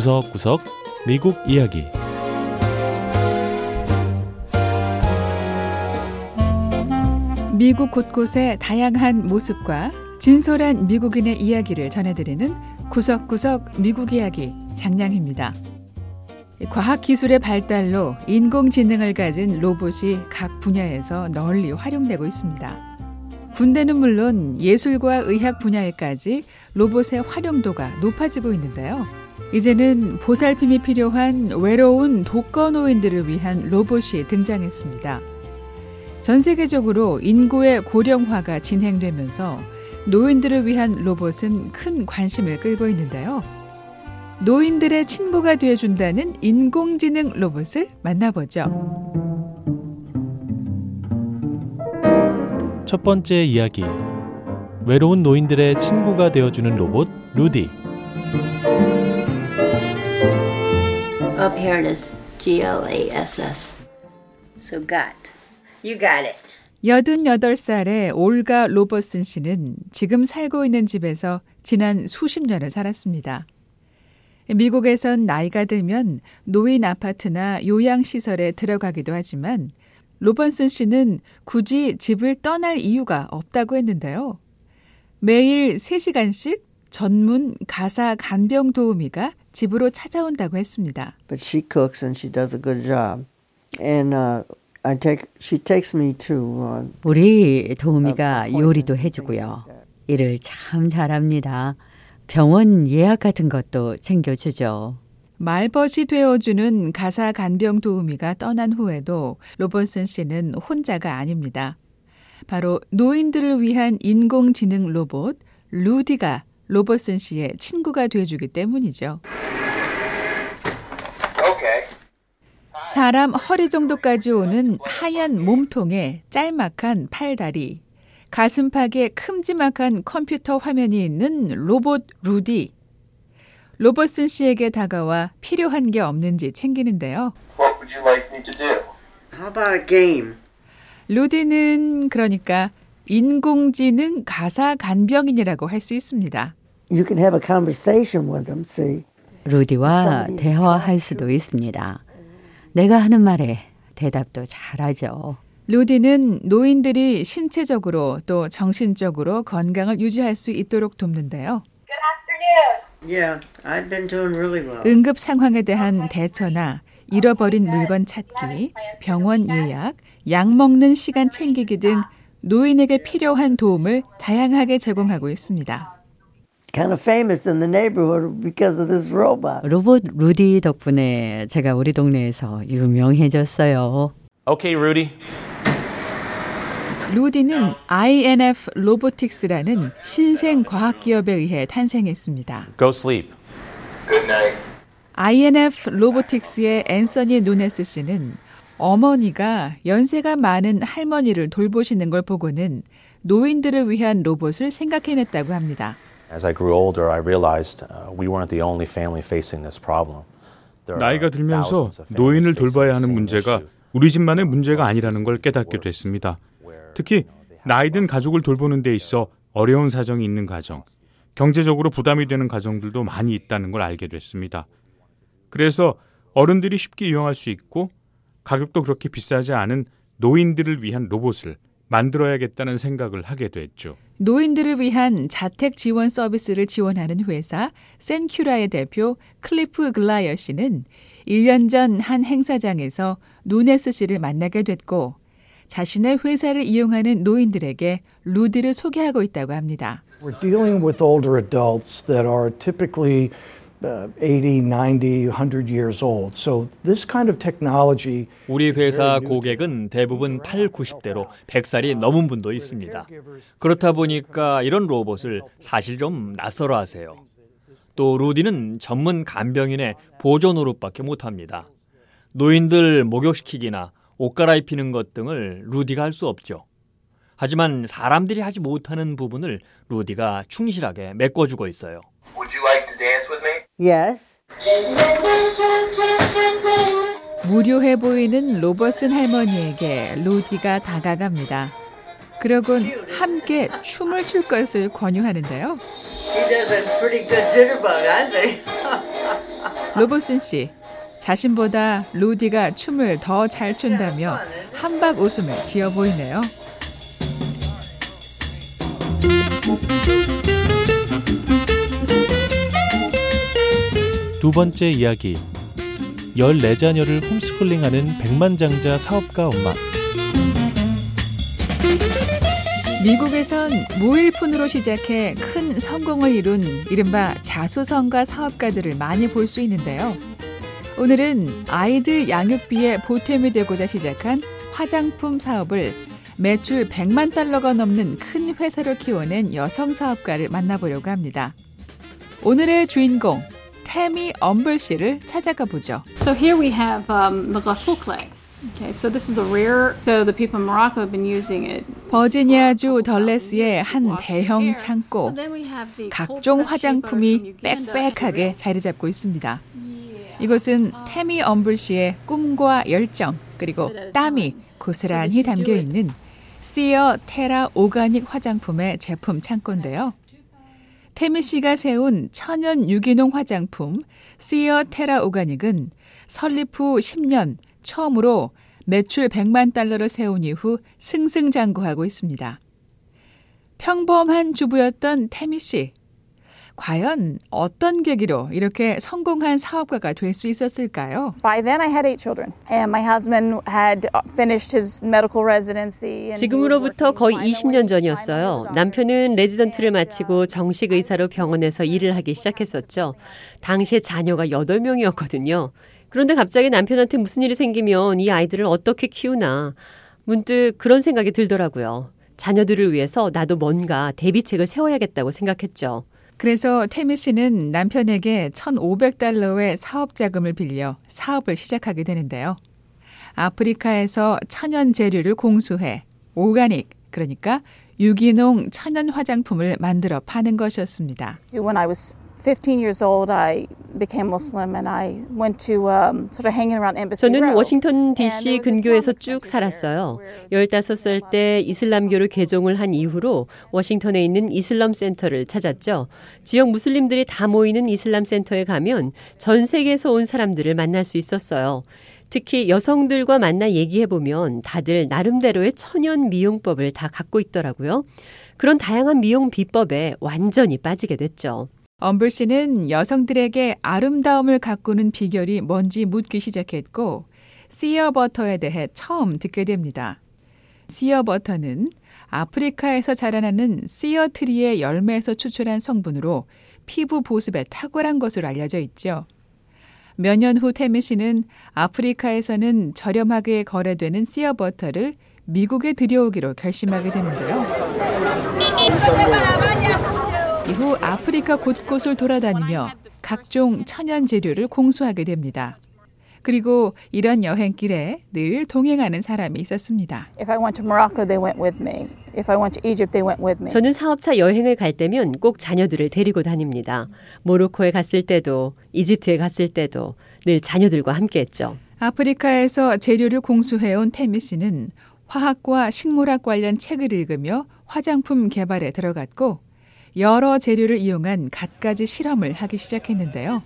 구석구석 미국 이야기 미국 곳곳의 다양한 모습과 진솔한 미국인의 이야기를 전해드리는 구석구석 미국 이야기 장량입니다. 과학기술의 발달로 인공지능을 가진 로봇이 각 분야에서 널리 활용되고 있습니다. 군대는 물론 예술과 의학 분야에까지 로봇의 활용도가 높아지고 있는데요. 이제는 보살핌이 필요한 외로운 독거노인들을 위한 로봇이 등장했습니다. 전 세계적으로 인구의 고령화가 진행되면서 노인들을 위한 로봇은 큰 관심을 끌고 있는데요. 노인들의 친구가 되어준다는 인공지능 로봇을 만나보죠. 첫 번째 이야기 외로운 노인들의 친구가 되어주는 로봇 루디 Up here it is. G L A S S. So got. You got it. 88살의 올가 로버슨 씨는 지금 살고 있는 집에서 지난 수십 년을 살았습니다. 미국에선 나이가 들면 노인 아파트나 요양시설에 들어가기도 하지만 로버슨 씨는 굳이 집을 떠날 이유가 없다고 했는데요. 매일 3시간씩 전문 가사 간병 도우미가 집으로 찾아온다고 했습니다. but she cooks and she does a good job. And uh, I take she takes me to uh, 우리 도우미가 요리도 해 주고요. 일을 참 잘합니다. 병원 예약 같은 것도 챙겨 주죠. 말벗이 되어주는 가사 간병 도우미가 떠난 후에도 로버슨 씨는 혼자가 아닙니다. 바로 노인들을 위한 인공지능 로봇 루디가 로버슨 씨의 친구가 되어주기 때문이죠. 사람 허리 정도까지 오는 하얀 몸통에 짤막한 팔다리, 가슴팍에 큼지막한 컴퓨터 화면이 있는 로봇 루디. 로버슨 씨에게 다가와 필요한 게 없는지 챙기는데요. What would you like me to do? how about a game? 루디는 그러니까 인공지능 가사 간병인이라고 할 수 있습니다. You can have a conversation with them. See, 루디와 대화할 수도 있습니다. 내가 하는 말에 대답도 잘하죠. 루디는 노인들이 신체적으로 또 정신적으로 건강을 유지할 수 있도록 돕는데요. yeah, I've been doing really well. 응급 상황에 대한 대처나 잃어버린 물건 찾기, 병원 예약, 약 먹는 시간 챙기기 등 노인에게 필요한 도움을 다양하게 제공하고 있습니다. Kind of famous in the neighborhood because of this robot. 로봇 루디 덕분에 제가 우리 동네에서 유명해졌어요. Okay, Rudy. 루디는 INF 로보틱스라는 신생 과학 기업에 의해 탄생했습니다. Go sleep. Good night. INF 로보틱스의 앤서니 누네스 씨는 어머니가 연세가 많은 할머니를 돌보시는 걸 보고는 노인들을 위한 로봇을 생각해냈다고 합니다. As I grew older, I realized uh, we weren't the only family facing this problem. There are 나이가 들면서 노인을 돌봐야 하는 문제가. 우리 집만의 문제가 아니라는 걸 깨닫게 됐습니다. 특히 나이든 가족을 돌보는 데 있어 어려운 사정이 있는 가정, 경제적으로 부담이 되는 가정들도 많이 있다는 걸 알게 됐습니다. 그래서 어른들이 쉽게 이용할 수 있고 가격도 그렇게 비싸지 않은 노인들을 위한 로봇을 만들어야겠다는 생각을 하게 됐죠. 노인들을 위한 자택 지원 서비스를 지원하는 회사 센큐라의 대표 클리프 글라이어 씨는 1년 전 한 행사장에서 누네스 씨를 만나게 됐고 자신의 회사를 이용하는 노인들에게 루디를 소개하고 있다고 합니다. We're dealing with older adults that are typically 80, 90, 100 years old. So this kind of technology 우리 회사 고객은 대부분 8, 90대로 100살이 넘은 분도 있습니다. 그렇다 보니까 이런 로봇을 사실 좀 낯설어 하세요. 또 루디는 전문 간병인의 보조 노릇밖에 못합니다. 노인들 목욕시키기나 옷 갈아입히는 것 등을 루디가 할 수 없죠. 하지만 사람들이 하지 못하는 부분을 루디가 충실하게 메꿔주고 있어요. Would you like to dance with me? Yes. 무료해 보이는 로버슨 할머니에게 루디가 다가갑니다. 그러곤 함께 춤을 출 것을 권유하는데요. He does a pretty good jitterbug, I think. 로보슨 씨, 자신보다 루디가 춤을 더 잘 춘다며 한박 웃음을 지어 보이네요. 두 번째 이야기 14자녀를 홈스쿨링하는 백만장자 사업가 엄마 미국에선 무일푼으로 시작해 큰 성공을 이룬 이른바 자수성가 사업가들을 많이 볼 수 있는데요. 오늘은 아이들 양육비에 보탬이 되고자 시작한 화장품 사업을 매출 100만 달러가 넘는 큰 회사로 키워낸 여성 사업가를 만나보려고 합니다. 오늘의 주인공 태미 엄블 씨를 찾아가 보죠. So here we have um, the ghasul clay. Okay, so this is the rare. So the people in Morocco have been using it. 버지니아주 덜레스의 한 대형 창고. 각종 화장품이 빽빽하게 자리 잡고 있습니다. 이곳은 태미 엄블 씨의 꿈과 열정 그리고 땀이 고스란히 담겨 있는 시어 테라 오가닉 화장품의 제품 창고인데요. 태미 씨가 세운 천연 유기농 화장품 시어 테라 오가닉은 설립 후 10년 처음으로 매출 100만 달러를 세운 이후 승승장구하고 있습니다. 평범한 주부였던 태미 씨. 과연 어떤 계기로 이렇게 성공한 사업가가 될 수 있었을까요? By then, I had eight children, and my husband had finished his medical residency. 지금으로부터 거의 20년 전이었어요. 남편은 레지던트를 마치고 정식 의사로 병원에서 일을 하기 시작했었죠. 당시에 자녀가 8명이었거든요. 그런데 갑자기 남편한테 무슨 일이 생기면 이 아이들을 어떻게 키우나 문득 그런 생각이 들더라고요. 자녀들을 위해서 나도 뭔가 대비책을 세워야겠다고 생각했죠. 그래서 태미 씨는 남편에게 1,500달러의 사업 자금을 빌려 사업을 시작하게 되는데요. 아프리카에서 천연 재료를 공수해 오가닉, 그러니까 유기농 천연 화장품을 만들어 파는 것이었습니다. When I was 15 years old, I became Muslim and I went to um, sort of hanging around Embassy 저는. 워싱턴 DC 근교에서 쭉 살았어요. 15살 때 이슬람교를 개종을 한 이후로 워싱턴에 있는 이슬람 센터를 찾았죠. 지역 무슬림들이 다 모이는 이슬람 센터에 가면 전 세계에서 온 사람들을 만날 수 있었어요. 특히 여성들과 만나 얘기해보면 다들 나름대로의 천연 미용법을 다 갖고 있더라고요. 그런 다양한 미용 비법에 완전히 빠지게 됐죠. 엄블 씨는 여성들에게 아름다움을 가꾸는 비결이 뭔지 묻기 시작했고 씨어버터에 대해 처음 듣게 됩니다. 씨어버터는 아프리카에서 자라나는 씨어트리의 열매에서 추출한 성분으로 피부 보습에 탁월한 것으로 알려져 있죠. 몇 년후 태미 씨는 아프리카에서는 저렴하게 거래되는 씨어버터를 미국에 들여오기로 결심하게 되는데요. 이후 아프리카 곳곳을 돌아다니며 각종 천연 재료를 공수하게 됩니다. 그리고 이런 여행길에 늘 동행하는 사람이 있었습니다. If I went to Morocco, they went with me. If I went to Egypt, they went with me. 저는 사업차 여행을 갈 때면 꼭 자녀들을 데리고 다닙니다. 모로코에 갔을 때도 이집트에 갔을 때도 늘 자녀들과 함께했죠. 아프리카에서 재료를 공수해온 태미 씨는 화학과 식물학 관련 책을 읽으며 화장품 개발에 들어갔고 여러 재료를 이용한 갖가지 실험을 하기 시작했는데요.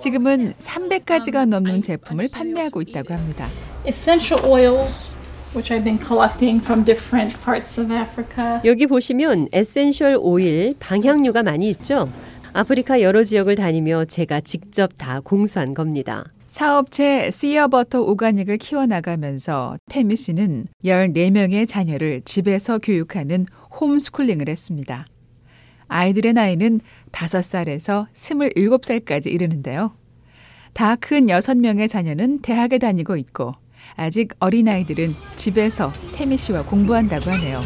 지금은 300가지가 넘는 제품을 판매하고 있다고 합니다. Essential oils, which I've been collecting from different parts of Africa. 여기 보시면 에센셜 오일, 방향유가 많이 있죠. 아프리카 여러 지역을 다니며 제가 직접 다 공수한 겁니다. 사업체 씨어버터 오가닉을 키워나가면서 태미 씨는 14명의 자녀를 집에서 교육하는 홈스쿨링을 했습니다. 아이들의 나이는 5살에서 27살까지 이르는데요. 다 큰 6명의 자녀는 대학에 다니고 있고 아직 어린아이들은 집에서 태미 씨와 공부한다고 하네요.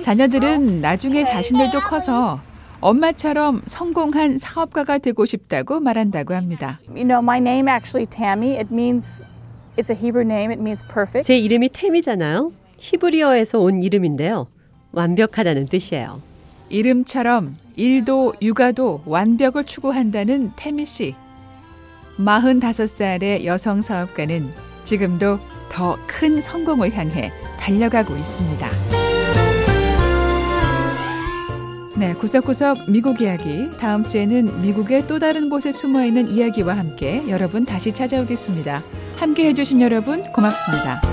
자녀들은 나중에 자신들도 커서 엄마처럼 성공한 사업가가 되고 싶다고 말한다고 합니다. You know, my name actually Tammy. It means it's a Hebrew name. It means perfect. 제 이름이 템이잖아요. 히브리어에서 온 이름인데요. 완벽하다는 뜻이에요. 이름처럼 일도 육아도 완벽을 추구한다는 태미 씨. 45살의 여성 사업가는 지금도 더 큰 성공을 향해 달려가고 있습니다. 네, 구석구석 미국 이야기. 다음 주에는 미국의 또 다른 곳에 숨어 있는 이야기와 함께 여러분 다시 찾아오겠습니다. 함께 해주신 여러분 고맙습니다.